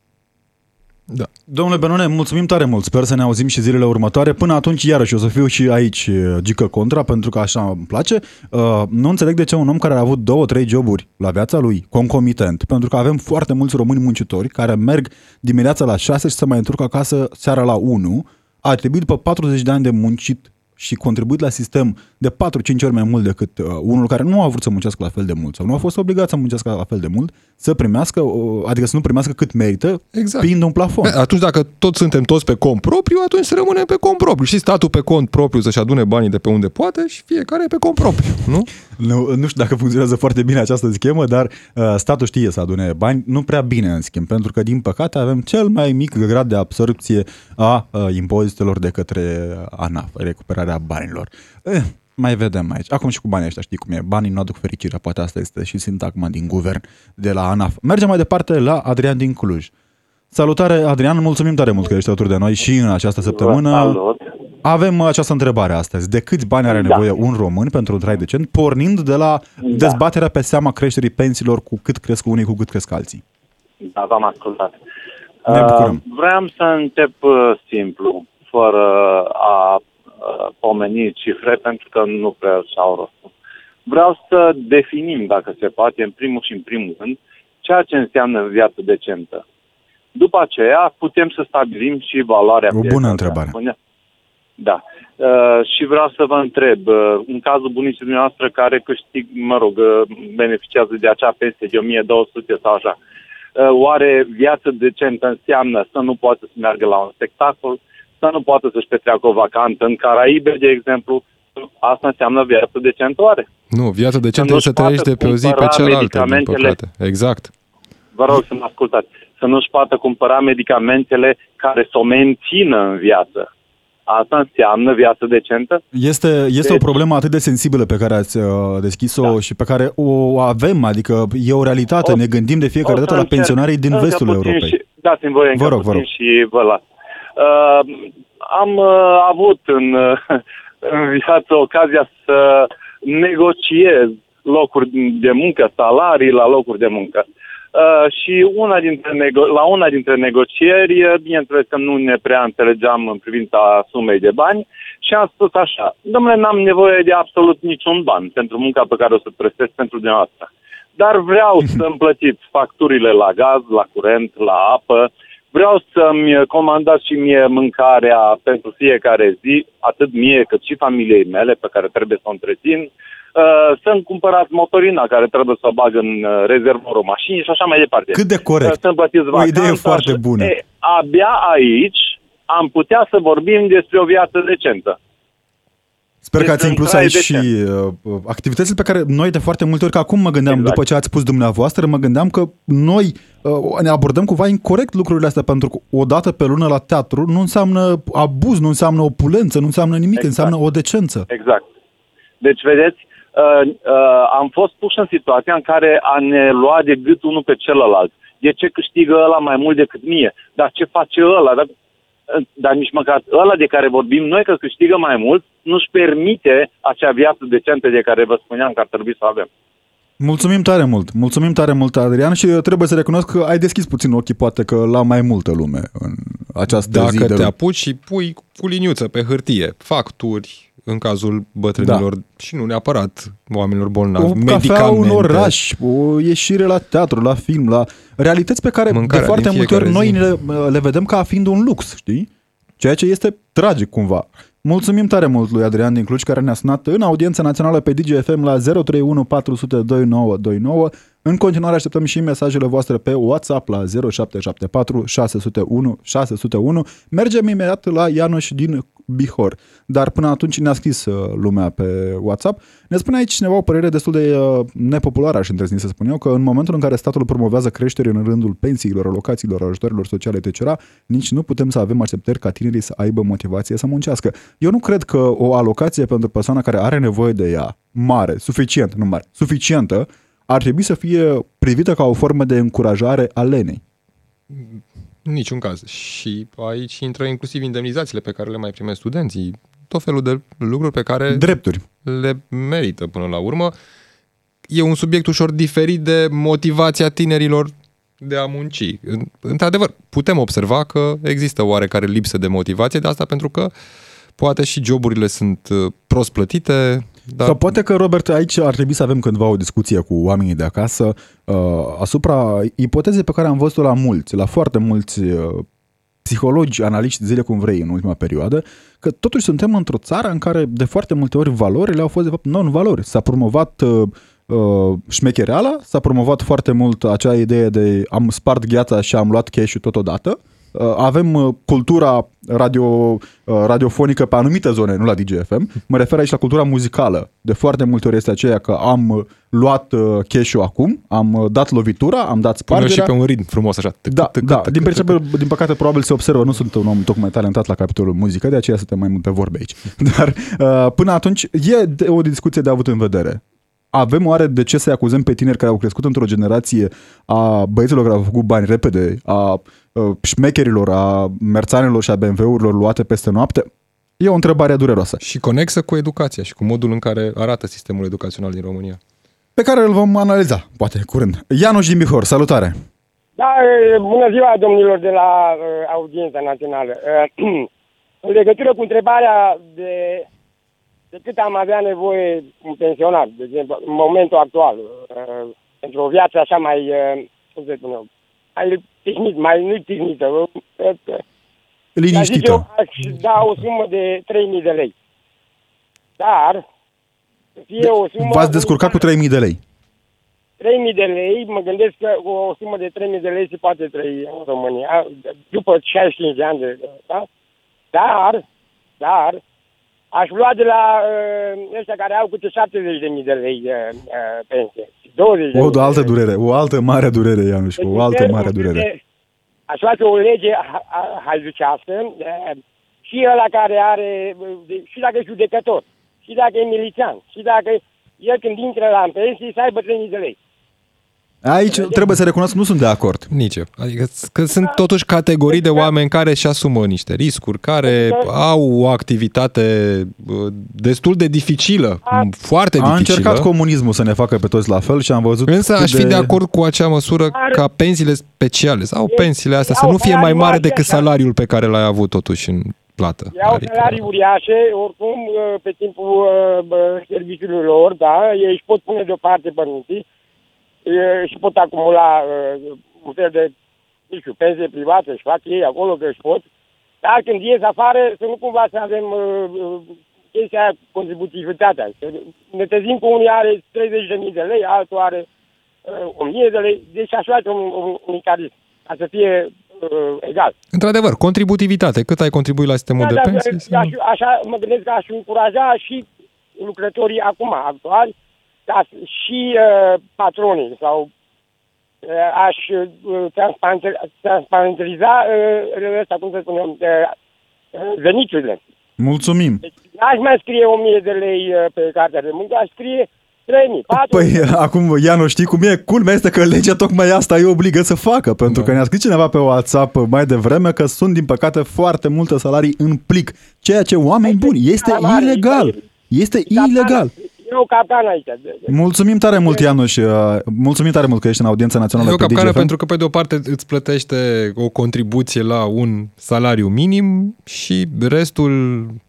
da. Domnule Benone, mulțumim tare mult. Sper să ne auzim și zilele următoare. Până atunci, iarăși, o să fiu și aici uh, gică contra, pentru că așa îmi place. Uh, nu înțeleg de ce un om care a avut două, trei joburi la viața lui, concomitent, pentru că avem foarte mulți români muncitori care merg dimineața la 6 și se mai întorc acasă seara la 1, a trebuit după 40 de ani de muncit și contribuit la sistem de 4-5 ori mai mult decât uh, unul care nu a vrut să muncească la fel de mult sau nu a fost obligat să muncească la fel de mult, să primească, uh, adică să nu primească cât merită, Exact. fiind un plafon. Bă, Atunci dacă toți suntem toți pe cont propriu, atunci să rămânem pe cont propriu. Și statul pe cont propriu să-și adune banii de pe unde poate și fiecare pe cont propriu, nu? Nu, nu știu dacă funcționează foarte bine această schemă, dar uh, statul știe să adune bani, nu prea bine în schimb, pentru că din păcate avem cel mai mic grad de absorpție a uh, impozitelor de către ANAF, recuperarea banilor. Eh, mai vedem aici. Acum și cu banii ăștia, știi cum e. Banii nu aduc fericirea, poate asta este și sintagma din guvern de la ANAF. Mergem mai departe la Adrian din Cluj. Salutare, Adrian, mulțumim tare mult că ești alături de noi și în această săptămână. Salut. Avem această întrebare astăzi. De câți bani are Da. nevoie un român pentru un trai decent, pornind de la dezbaterea pe seama creșterii pensiilor cu cât cresc unii, cu cât cresc alții? Da, v-am ascultat. Ne bucurăm. Uh, vreau să încep uh, simplu, fără a uh, pomeni cifre, pentru că nu prea și-au rostul. Vreau să definim, dacă se poate, în primul și în primul rând, ceea ce înseamnă viață decentă. După aceea putem să stabilim și valoarea O bună fiecăruia. întrebare. Spune- Da. Uh, și vreau să vă întreb, uh, în cazul bunicii dumneavoastră care câștig, mă rog, uh, beneficiază de acea pensie de 1200 sau așa, uh, oare viață decentă înseamnă să nu poată să meargă la un spectacol, să nu poată să-și petreacă o vacanță în Caraibe, de exemplu? Asta înseamnă viață decentă oare? Nu, viața decentă nu-și e să trăiești poată de pe o zi pe cumpăra cealaltă, din medicamentele. păcate. Exact. Vă rog să mă ascultați. Să nu-și poată cumpăra medicamentele care să o mențină în viață. Asta înseamnă viață decentă? Este, este o Deci- problemă atât de sensibilă pe care ați uh, deschis-o Da. și pe care o avem, adică e o realitate, O- ne gândim de fiecare O să dată la încerc pensionarii din încă vestul puțin Europei. Și, dați-mi voie încă Vă rog, vă puțin rog. și vă las. Uh, am uh, avut în, uh, în viață ocazia să negociez locuri de muncă, salarii la locuri de muncă. Uh, și una dintre nego- la una dintre negocieri, uh, bineînțeles că nu ne prea înțelegeam în privința sumei de bani și am spus așa, domnule, n-am nevoie de absolut niciun ban pentru munca pe care o să prestez pentru dumneavoastră. Dar vreau să-mi plătiți facturile la gaz, la curent, la apă, vreau să-mi comandați și mie mâncarea pentru fiecare zi, atât mie cât și familiei mele pe care trebuie să o întrețin, Uh, să-mi cumpărați motorina care trebuie să o bag în uh, rezervorul mașinii și așa mai departe. Cât de corect. Uh, Să-mi plătiți O idee vacanța foarte și- bună. E, abia aici am putea să vorbim despre o viață decentă. Sper că Deci ați un inclus trai aici și decent. uh, activitățile pe care noi de foarte multe ori, că acum mă gândeam, Exact. după ce ați spus dumneavoastră, mă gândeam că noi uh, ne abordăm cumva incorrect lucrurile astea, pentru că o dată pe lună la teatru nu înseamnă abuz, nu înseamnă opulență, nu înseamnă nimic, Exact. înseamnă o decență. Exact. Deci, vedeți, uh, uh, am fost puși în situația în care a ne lua de gât unul pe celălalt. De ce câștigă ăla mai mult decât mie? Dar ce face ăla? Dar, dar nici măcar ăla de care vorbim noi că câștigă mai mult nu-și permite acea viață decentă de care vă spuneam că ar trebui să avem. Mulțumim tare mult, mulțumim tare mult, Adrian, și trebuie să recunosc că ai deschis puțin ochii, poate că la mai multă lume în această Dacă zi de te luni. apuci și pui cu liniuță pe hârtie facturi în cazul bătrânilor da. și nu neapărat oamenilor bolnavi, o cafea, medicamente. un oraș, o ieșire la teatru, la film, la realități pe care Mâncarea de foarte din multe ori fiecare noi zi. le, le vedem ca fiind un lux, știi? Ceea ce este tragic cumva. Mulțumim tare mult lui Adrian din Cluj care ne-a sunat în audiența națională pe DGFM la 031 400 2929. În continuare așteptăm și mesajele voastre pe WhatsApp la 0774 601 601. Mergem imediat la Ianuș din Bihor. Dar până atunci ne-a scris uh, lumea pe WhatsApp. Ne spune aici cineva o părere destul de uh, nepopulară, aș îndrăzni să spun eu, că în momentul în care statul promovează creșteri în rândul pensiilor, alocațiilor, ajutorilor sociale, etc., nici nu putem să avem așteptări ca tinerii să aibă motivație să muncească. Eu nu cred că o alocație pentru persoana care are nevoie de ea, mare, suficient, nu mare, suficientă, ar trebui să fie privită ca o formă de încurajare a lenei. În niciun caz. Și aici intră inclusiv indemnizațiile pe care le mai primesc studenții, tot felul de lucruri pe care Drepturi. le merită până la urmă. E un subiect ușor diferit de motivația tinerilor de a munci. În- Într-adevăr, putem observa că există oarecare lipsă de motivație de asta pentru că poate și joburile sunt uh, prost plătite, dar Sau poate că, Robert, aici ar trebui să avem cândva o discuție cu oamenii de acasă uh, asupra ipotezei pe care am văzut-o la mulți, la foarte mulți uh, psihologi, analiști, zile cum vrei în ultima perioadă, că totuși suntem într-o țară în care de foarte multe ori valorile au fost de fapt non-valori. S-a promovat uh, uh, șmechereala, s-a promovat foarte mult acea idee de am spart gheața și am luat cash-ul totodată, Uh, avem uh, cultura radio, uh, radiofonică pe anumite zone, nu la DGFM. Mă refer aici la cultura muzicală. De foarte multe ori este aceea că am uh, luat uh, cash-ul acum, am uh, dat lovitura, am dat pune și spargerea. pe un ritm frumos așa. Tâc, Da, tâc, da. tâc, Din, tâc, principiu, din păcate, probabil se observă, nu sunt un om tocmai talentat la capitolul muzică, de aceea suntem mai mult pe vorbe aici. Dar uh, până atunci e de- o discuție de avut în vedere. Avem oare de ce să-i acuzăm pe tineri care au crescut într-o generație a băieților care au făcut bani repede, a uh, șmecherilor, a merțanilor și a BMW-urilor luate peste noapte? E o întrebare dureroasă, Și conexă cu educația și cu modul în care arată sistemul educațional din România. pe care îl vom analiza, poate, curând. Ianuș din Bihor, salutare! Da, e, bună ziua domnilor de la uh, audiența națională. Uh, în legătură cu întrebarea de, de cât am avea nevoie un pensionar, de exemplu, în momentul actual, uh, pentru o viață așa mai, uh, cum să spun eu, mai tihnit, mai nu tehnită. Uh, uh, Dar zic eu, Liniștită. aș da o sumă de 3.000 de lei. Dar, să fie o sumă... V-ați descurcat cu 3.000 de lei. 3.000 de lei, mă gândesc că cu o sumă de 3.000 de lei se poate trăi în România, după 65 de ani de... Da? Dar, dar, aș lua de la uh, ăștia care au câte 70.000 de lei uh, uh, pensie. 20 de O mii de altă lei. durere, o altă mare durere, Ianuș, Deci, o altă sper mare un fel durere. de- Aș face o lege ha- ha- haiducească uh, și ăla care are, uh, de- și dacă e judecător, și dacă e milițian, și dacă el când intră la în pensie să aibă 3.000 de lei. Aici trebuie să recunosc, nu sunt de acord. Nici eu. Adică că sunt totuși categorii de oameni care își asumă niște riscuri, care au o activitate uh, destul de dificilă, A- foarte A dificilă. încercat comunismul să ne facă pe toți la fel și am văzut Însă cât aș fi de acord cu acea măsură Are- ca pensiile speciale sau E- pensiile astea să au nu fie mai salarii mare mari, decât așa. salariul pe care l-ai avut totuși în plată. Iau Adică- salarii uriașe, oricum, uh, pe timpul uh, bă, serviciului lor, da, ei își pot pune deoparte părinții uh, și pot acumula uh, un fel de, nu știu, pensie privată, își fac ei acolo că își pot, dar când ies afară, să nu cumva să avem uh, uh, chestia aia, contributivitatea. Să Ne trezim cu unii are 30.000 de lei, altul are uh, 1.000 de lei, deci aș face un, un, un mecanism, ca să fie uh, egal. Într-adevăr, contributivitate. Cât ai contribuit la sistemul de Da, pensii? da, aș, așa mă gândesc că aș încuraja și lucrătorii acum actuali, ca s- și uh, patronii sau uh, aș uh, transparente- transparentaliza uh, ăsta, cum să spunem, uh, uh, veniturile. Mulțumim. Deci n-aș mai scrie 1000 de lei uh, pe cartea de muncă, aș scrie 3000, 4000. Păi acum, Iano, știi cum e? Culmea este că legea tocmai asta îi obligă să facă, pentru că ne-a scris cineva pe WhatsApp mai devreme că sunt, din păcate, foarte multe salarii în plic, ceea ce oameni buni, este Calamare, ilegal. Este ilegal. E o capcană aici. Mulțumim tare mult, Ianuș. uh, Mulțumim tare mult că ești în audiența națională E o pe capcană DGFM. pentru că, pe de o parte, îți plătește o contribuție la un salariu minim și restul, m,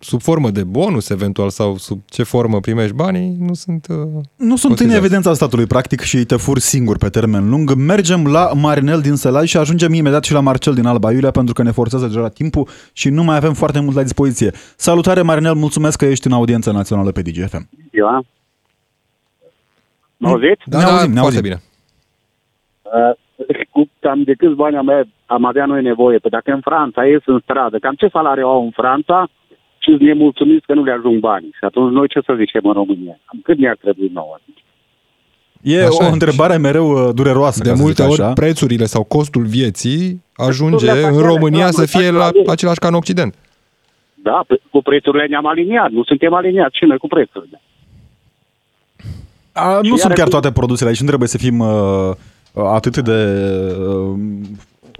sub formă de bonus, eventual, sau sub ce formă primești banii, nu sunt... uh, Nu sunt în considerați. evidența statului, practic, și te furi singur pe termen lung. Mergem la Marinel din Sălaj și ajungem imediat și la Marcel din Alba Iulia, pentru că ne forțează deja timpul și nu mai avem foarte mult la dispoziție. Salutare, Marinel, mulțumesc că ești în audiența națională pe DGFM. ziua. Mă auziți? Da, Ne da, auzim, ne foarte auzim. bine. Uh, cu cam de câți bani am, am avea noi nevoie? Păi dacă în Franța ies în stradă, cam ce salariu au în Franța și sunt nemulțumiți că nu le ajung banii. Și atunci noi ce să zicem în România? Cam cât ne-ar trebui nouă? E Așa o e. întrebare mereu uh, dureroasă, De ca să multe zic ori, așa. prețurile sau costul vieții ajunge Prețurile în factoare, România da, să mă, fie la factoare. același ca în Occident. Da, pe- cu prețurile ne-am aliniat. Nu suntem aliniați și noi cu prețurile. A, nu Și sunt iară chiar cum- toate produsele aici, nu trebuie să fim uh, uh, atât de uh,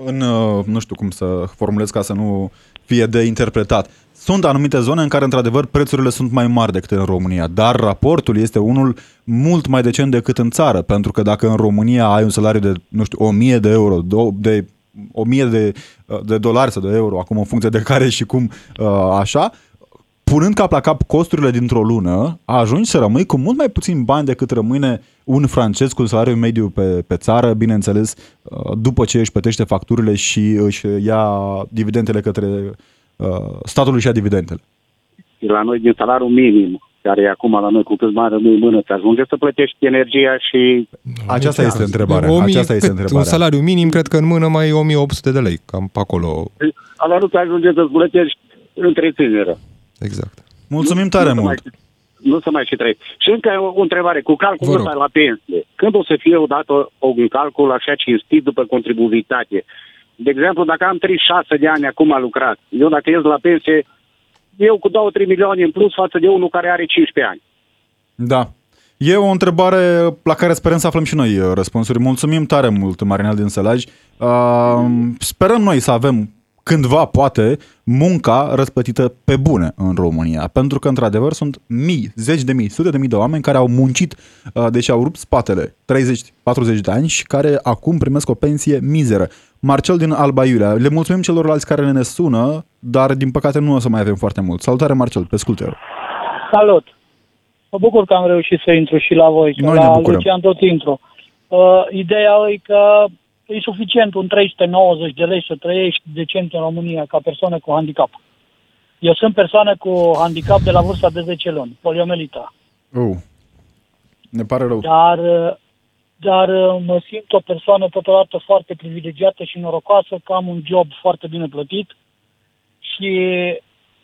în, uh, nu știu cum să formulez ca să nu fie de interpretat. Sunt anumite zone în care, într-adevăr, prețurile sunt mai mari decât în România, dar raportul este unul mult mai decent decât în țară, pentru că dacă în România ai un salariu de, nu știu, 1000 de euro, do- de 1000 de, uh, de dolari sau de euro, acum în funcție de care și cum, uh, așa, punând cap la cap costurile dintr-o lună, ajungi să rămâi cu mult mai puțin bani decât rămâne un francez cu un salariu mediu pe, pe țară, bineînțeles, uh, după ce își plătește facturile și își ia dividendele către uh, statul își ia dividendele. Și la noi din salariul minim, care e acum la noi cu câți bani rămâi în mână, ți ajunge să plătești energia și Aceasta este întrebarea. O mie- Aceasta este cât? întrebarea. Un salariu minim, cred că în mână mai e 1800 de lei, cam pe acolo. ala nu ți ajunge să-ți plătești întreținere. Exact. Mulțumim tare nu se mult. Mai, nu să mai și trăi. Și încă o, o întrebare. Cu calculul Vă rog. ăsta la pensie, când o să fie odată un calcul așa cinstit după contribuibilitate? De exemplu, dacă am 36 de ani acum lucrat, eu dacă ies la pensie, eu cu 2-3 milioane în plus față de unul care are 15 ani. Da. E o întrebare la care sperăm să aflăm și noi uh, răspunsuri. Mulțumim tare mult, Marinel din Sălaj. Uh, sperăm noi să avem cândva, poate, munca răspătită pe bune în România. Pentru că, într-adevăr, sunt mii, zeci de mii, sute de mii de oameni care au muncit, uh, deși au rupt spatele 30-40 de ani și care acum primesc o pensie mizeră. Marcel din Alba Iulia, le mulțumim celorlalți care ne sună, dar din păcate nu o să mai avem foarte mult. Salutare, Marcel, pe scutero. Salut! Mă bucur că am reușit să intru și la voi, că Noi ne la bucurăm. Lucian tot intru. Uh, ideea e că e suficient un 390 de lei să trăiești decent în România ca persoană cu handicap. Eu sunt persoană cu handicap de la vârsta de 10 luni, poliomelita. Oh. Ne pare rău. Dar, uh, dar uh, mă simt o persoană totodată foarte privilegiată și norocoasă că am un job foarte bine plătit și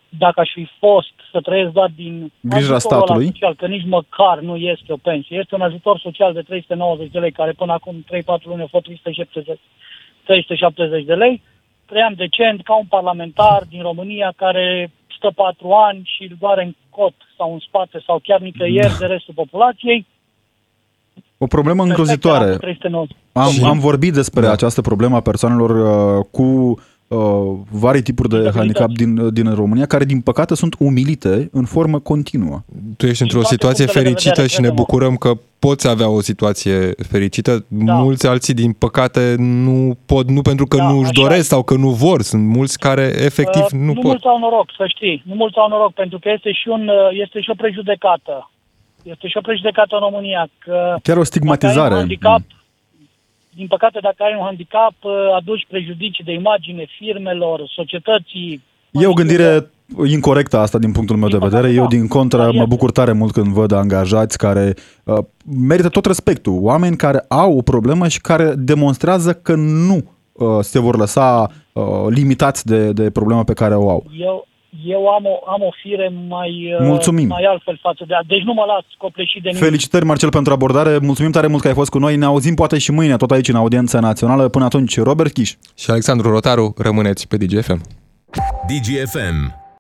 dacă aș fi fost să trăiesc doar din Grija ajutorul ăla statului. social, că nici măcar nu este o pensie, este un ajutor social de 390 de lei, care până acum 3-4 luni a fost 370, 370 de lei, trăiam decent ca un parlamentar din România care stă 4 ani și îl doare în cot sau în spate sau chiar nicăieri de restul populației. O problemă Perfect, îngrozitoare. era cu 390. Am, Și- am vorbit despre Da. această problemă a persoanelor uh, cu uh, vari tipuri de Dizabilități. handicap din, din România, care din păcate sunt umilite în formă continuă. Tu ești într-o toate situație punctele de fericită vedere, și ne crede-mă. bucurăm că poți avea o situație fericită. Da. Mulți alții, din păcate, nu pot, nu pentru că Da, nu își așa doresc e. sau că nu vor. Sunt mulți care efectiv Uh, nu nu pot. mulți au noroc, să știi. Nu mulți au noroc, pentru că este și, un, uh, este și o prejudecată. Este și o prejudecată în România. Că Chiar o Dacă ai stigmatizare. un handicap, din păcate, dacă ai un handicap, uh, aduci prejudicii de imagine firmelor, societății. E o gândire incorrectă asta din punctul meu de Din păcate, vedere. Eu, da. din contră, Da, mă este. bucur tare mult când văd angajați care uh, merită tot respectul. Oameni care au o problemă și care demonstrează că nu uh, se vor lăsa uh, limitați de, de problema pe care o au. Eu, eu am, o, am o fire mai, uh, Mulțumim. mai altfel față de... Deci nu mă las copleșit de nimic. Felicitări, Marcel, pentru abordare. Mulțumim tare mult că ai fost cu noi. Ne auzim poate și mâine, tot aici în audiența națională. Până atunci, Robert Chiș. Și Alexandru Rotaru, rămâneți pe DGFM. DGFM.